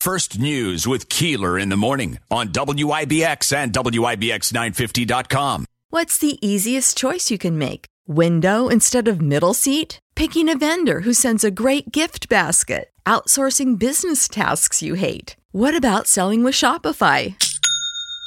First News with Keeler in the morning on WIBX and WIBX950.com. What's the easiest choice you can make? Window instead of middle seat? Picking a vendor who sends a great gift basket? Outsourcing business tasks you hate? What about selling with Shopify?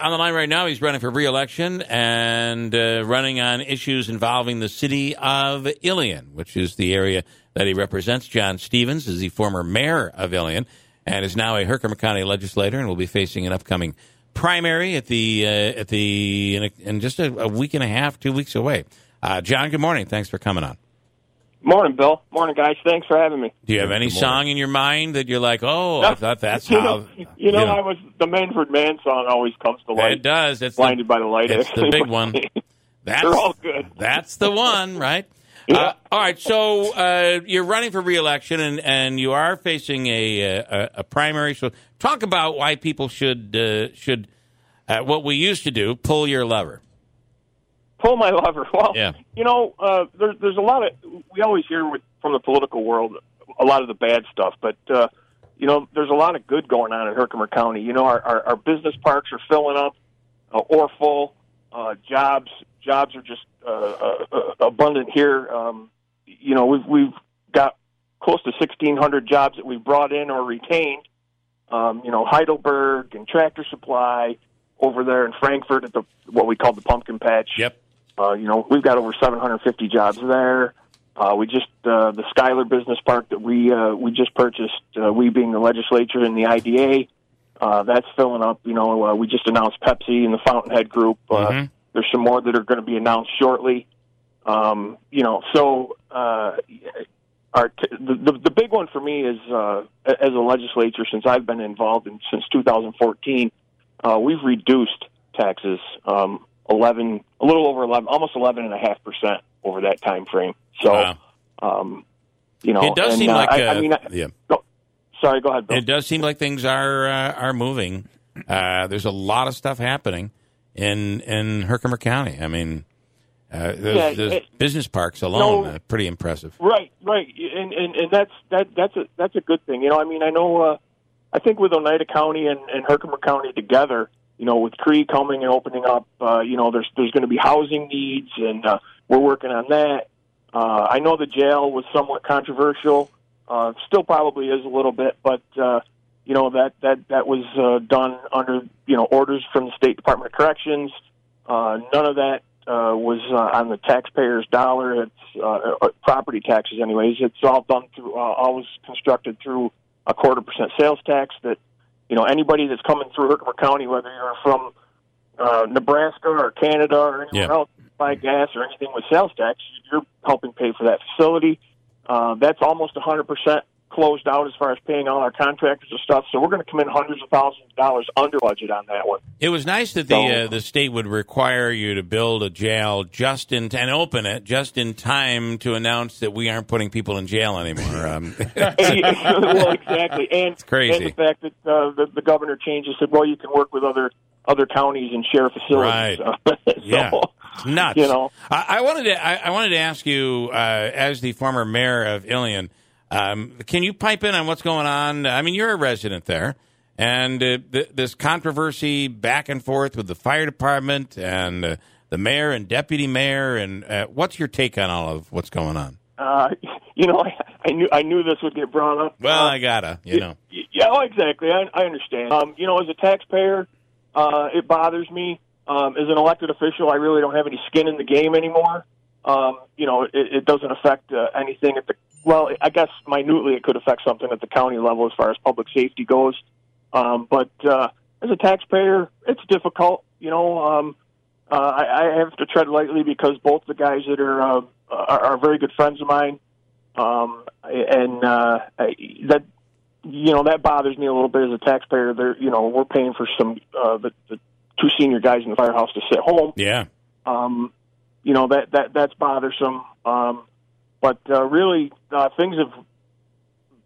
On the line right now, he's running for reelection and uh, running on issues involving the city of Ilion, which is the area that he represents. John Stevens is the former mayor of Ilion and is now a Herkimer County legislator and will be facing an upcoming primary at the uh, at the in, a, in just a, a, week and a half, two weeks away. Uh, John, good morning. Thanks for coming on. Morning, Bill. Morning, guys. Thanks for having me. Do you have any song in your mind that you're like, oh, I thought that's you how? Know, you, know, you know, I was the Manfred Mann song always comes to light. It does. It's blinded the, by the light. It's the big one. That's, They're all good. That's the one, right? Yeah. Uh, all right. So uh, you're running for reelection, and, and you are facing a, a, a primary. So talk about why people should uh, should uh, what we used to do: pull your lever. Pull my lever. Well, yeah. you know, uh, there's there's a lot of we always hear with, from the political world a lot of the bad stuff, but uh, you know, there's a lot of good going on in Herkimer County. You know, our our, our business parks are filling up uh, or full. Uh, jobs jobs are just uh, uh, uh, abundant here. Um, you know, we've we've got close to 1,600 jobs that we've brought in or retained. Um, you know, Heidelberg and Tractor Supply over there in Frankfort at the what we call the Pumpkin Patch. Yep. Uh, you know, we've got over 750 jobs there. Uh, we just uh, the Schuyler Business Park that we uh, we just purchased. Uh, we being the legislature and the IDA, uh, that's filling up. You know, uh, we just announced Pepsi and the Fountainhead Group. Uh, Mm-hmm. There's some more that are going to be announced shortly. Um, you know, so uh, our t- the, the the big one for me is uh, as a legislature since I've been involved in since 2014, uh, we've reduced taxes um, 11, a little over 11, almost 11 and a half percent over that time frame. So, Wow. um, you know, It does and, seem uh, like I, uh, I mean, I, yeah. go, sorry, go ahead. Bill. It does seem like things are uh, are moving. Uh, there's a lot of stuff happening in in Herkimer County. I mean, uh, those, Yeah, those it- business parks alone, No. uh, pretty impressive. Right, right, and and and that's that that's a that's a good thing. You know, I mean, I know, uh, I think with Oneida County and, and Herkimer County together, you know, with Cree coming and opening up, uh, you know, there's there's going to be housing needs, and uh, we're working on that. Uh, I know the jail was somewhat controversial, uh, still probably is a little bit, but uh, you know that that that was uh, done under you know orders from the State Department of Corrections. Uh, none of that uh, was uh, on the taxpayer's dollar. It's uh, uh, property taxes, anyways. It's all done through, uh, always constructed through a quarter percent sales tax. That you know anybody that's coming through Herkimer County, whether you're from uh, Nebraska or Canada or anywhere Yeah. else, buy gas or anything with sales tax, you're helping pay for that facility. Uh, that's almost 100 percent closed out as far as paying all our contractors and stuff. So we're going to come in hundreds of thousands of dollars under budget on that one. It was nice that the So- uh, the state would require you to build a jail just in and open it just in time to announce that we aren't putting people in jail anymore. Um, well, exactly, and crazy. and the fact that uh, the, the governor changed and said, well, you can work with other other counties and share facilities. Right. so, yeah, it's nuts. You know, I, I wanted to I, I wanted to ask you, uh, as the former mayor of Ilion, um, can you pipe in on what's going on? I mean, you're a resident there, and uh, th- this controversy back and forth with the fire department and uh, the mayor and deputy mayor, and uh, what's your take on all of what's going on? uh, you know, I, I knew I knew this would get brought up. Well, Uh, I gotta, you know, Yeah, oh, exactly. I, I understand. Um, you know, as a taxpayer, uh, it bothers me. Um, as an elected official, I really don't have any skin in the game anymore. Um, you know, it, it doesn't affect uh, anything at the. Well, I guess minutely it could affect something at the county level as far as public safety goes. Um, but uh, as a taxpayer, it's difficult. You know, um, uh, I, I have to tread lightly because both the guys that are uh, are, are very good friends of mine, um, and uh, I, that you know that bothers me a little bit as a taxpayer. They're you know we're paying for some uh, the, the two senior guys in the firehouse to sit home. Yeah. Um, you know that that that's bothersome. Um, but uh, really, uh, things have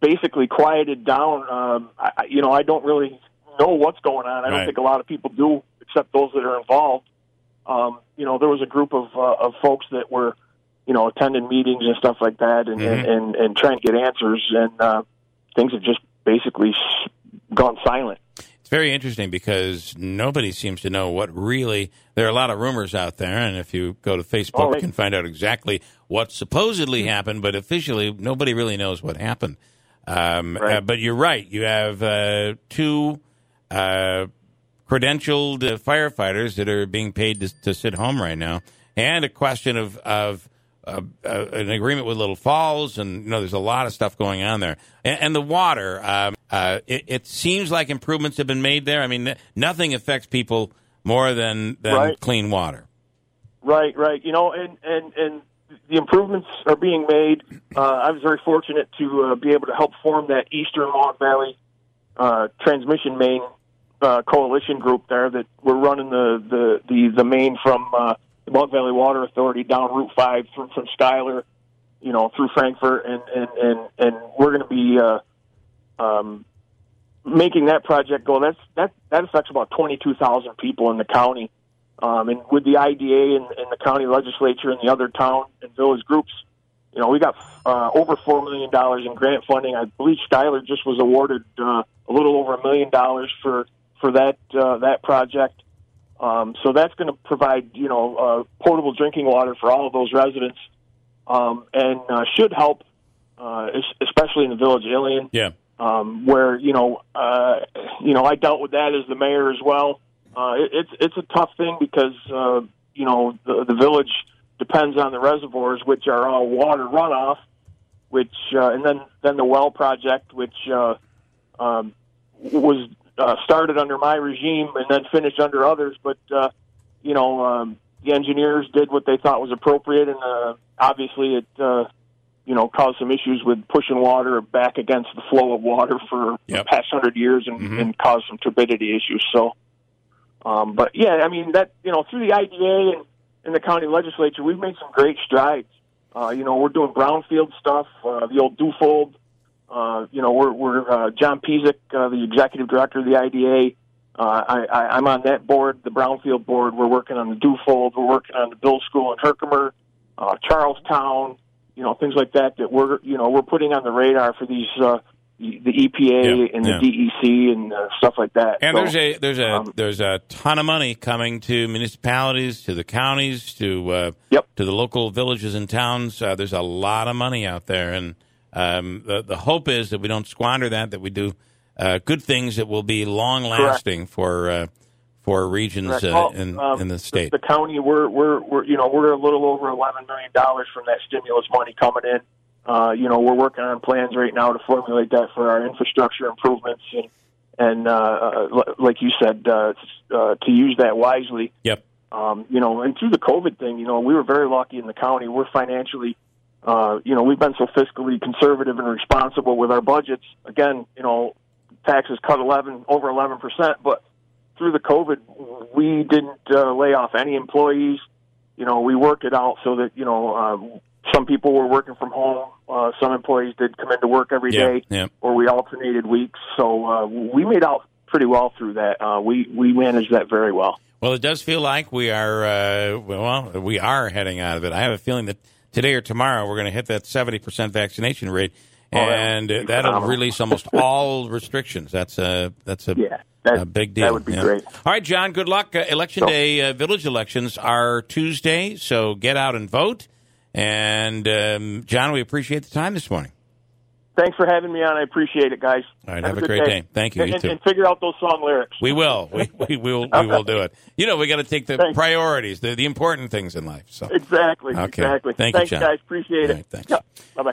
basically quieted down. Um, I, you know, I don't really know what's going on. I Right. don't think a lot of people do, except those that are involved. Um, you know, there was a group of uh, of folks that were, you know, attending meetings and stuff like that, and Mhm. and, and trying to get answers, and uh, things have just basically gone silent. It's very interesting because nobody seems to know what really. There are a lot of rumors out there, and if you go to Facebook, Oh, you can find out exactly what supposedly happened. But officially, nobody really knows what happened. Um, Right. uh, but you're right. You have uh, two uh, credentialed uh, firefighters that are being paid to, to sit home right now, and a question of of uh, uh, an agreement with Little Falls, and you know, there's a lot of stuff going on there, and, and the water. Um, uh, it, it seems like improvements have been made there. I mean, nothing affects people more than than Right. clean water. Right, right. You know, and and and the improvements are being made. Uh, I was very fortunate to uh, be able to help form that Eastern Long Valley uh, transmission main uh, coalition group there. That we're running the the the, the main from uh, the Long Valley Water Authority down Route Five through from Schuyler, you know, through Frankfort, and and and and we're going to be. Uh, um, making that project go that's that that affects about 22,000 people in the county um, and with the IDA and, and the county legislature and the other town and village groups, you know, we got uh, over four million dollars in grant funding. I believe Schuyler just was awarded uh, a little over a million dollars for for that uh, that project. Um, so that's going to provide, you know, uh, portable drinking water for all of those residents, um, and uh, should help, uh, especially in the village Ilion Yeah. Um, where you know, uh, you know, I dealt with that as the mayor as well. Uh, it, it's it's a tough thing because uh, you know the, the village depends on the reservoirs, which are all water runoff, which uh, and then then the well project, which uh, um, was uh, started under my regime and then finished under others, but uh, you know. Um, the engineers did what they thought was appropriate, and uh, obviously it uh, you know, caused some issues with pushing water back against the flow of water for Yep. the past hundred years and, Mhm. and caused some turbidity issues. So, um, but yeah, I mean that you know through the IDA and, and the county legislature, we've made some great strides. Uh, you know, we're doing brownfield stuff, uh, the old Duofold. Uh, you know, we're, we're uh, John Piseck, uh, the executive director of the IDA. Uh, I, I, I'm on that board, the Brownfield board. We're working on the Duofold. We're working on the Bill School in Herkimer, uh, Charlestown. You know, things like that that we're you know we're putting on the radar for these uh, the EPA Yeah, and the yeah. DEC and uh, stuff like that. And So, there's a there's a um, there's a ton of money coming to municipalities, to the counties, to uh, Yep. to the local villages and towns. Uh, there's a lot of money out there, and um, the the hope is that we don't squander that. That we do uh, good things that will be long lasting for uh, for regions uh, in um, in the state. The, county, we're we're we're you know we're a little over eleven million dollars from that stimulus money coming in. Uh, you know, we're working on plans right now to formulate that for our infrastructure improvements and and uh, uh, like you said, uh, uh, to use that wisely. Yep. Um, you know, and through the COVID thing, you know, we were very lucky in the county. We're financially, uh, you know, we've been so fiscally conservative and responsible with our budgets. Again, you know, taxes cut eleven over eleven percent, but through the COVID, we didn't uh, lay off any employees. You know, we worked it out so that you know um, some people were working from home. Uh, some employees did come into work every Yeah, day, yeah. or we alternated weeks. So uh, we made out pretty well through that. Uh, we we managed that very well. Well, it does feel like we are uh, well, we are heading out of it. I have a feeling that today or tomorrow we're going to hit that seventy percent vaccination rate, and would that'll phenomenal. release almost all restrictions. That's a that's a Yeah, that- a big deal. that would be yeah. great. All right, John. Good luck. Uh, election So- day, uh, village elections are Tuesday, so get out and vote. And um, John, we appreciate the time this morning. thanks for having me on. I appreciate it, guys. All right, have, have a, great day. day. Thank you. And, you too. and, figure out those song lyrics. We will. We, we will. We will do it. You know, we got to take the thanks. priorities, the, the important things in life. So exactly. Okay. Exactly. Thank thanks, you, John. guys. Appreciate right, it. thanks. Yeah. Bye bye.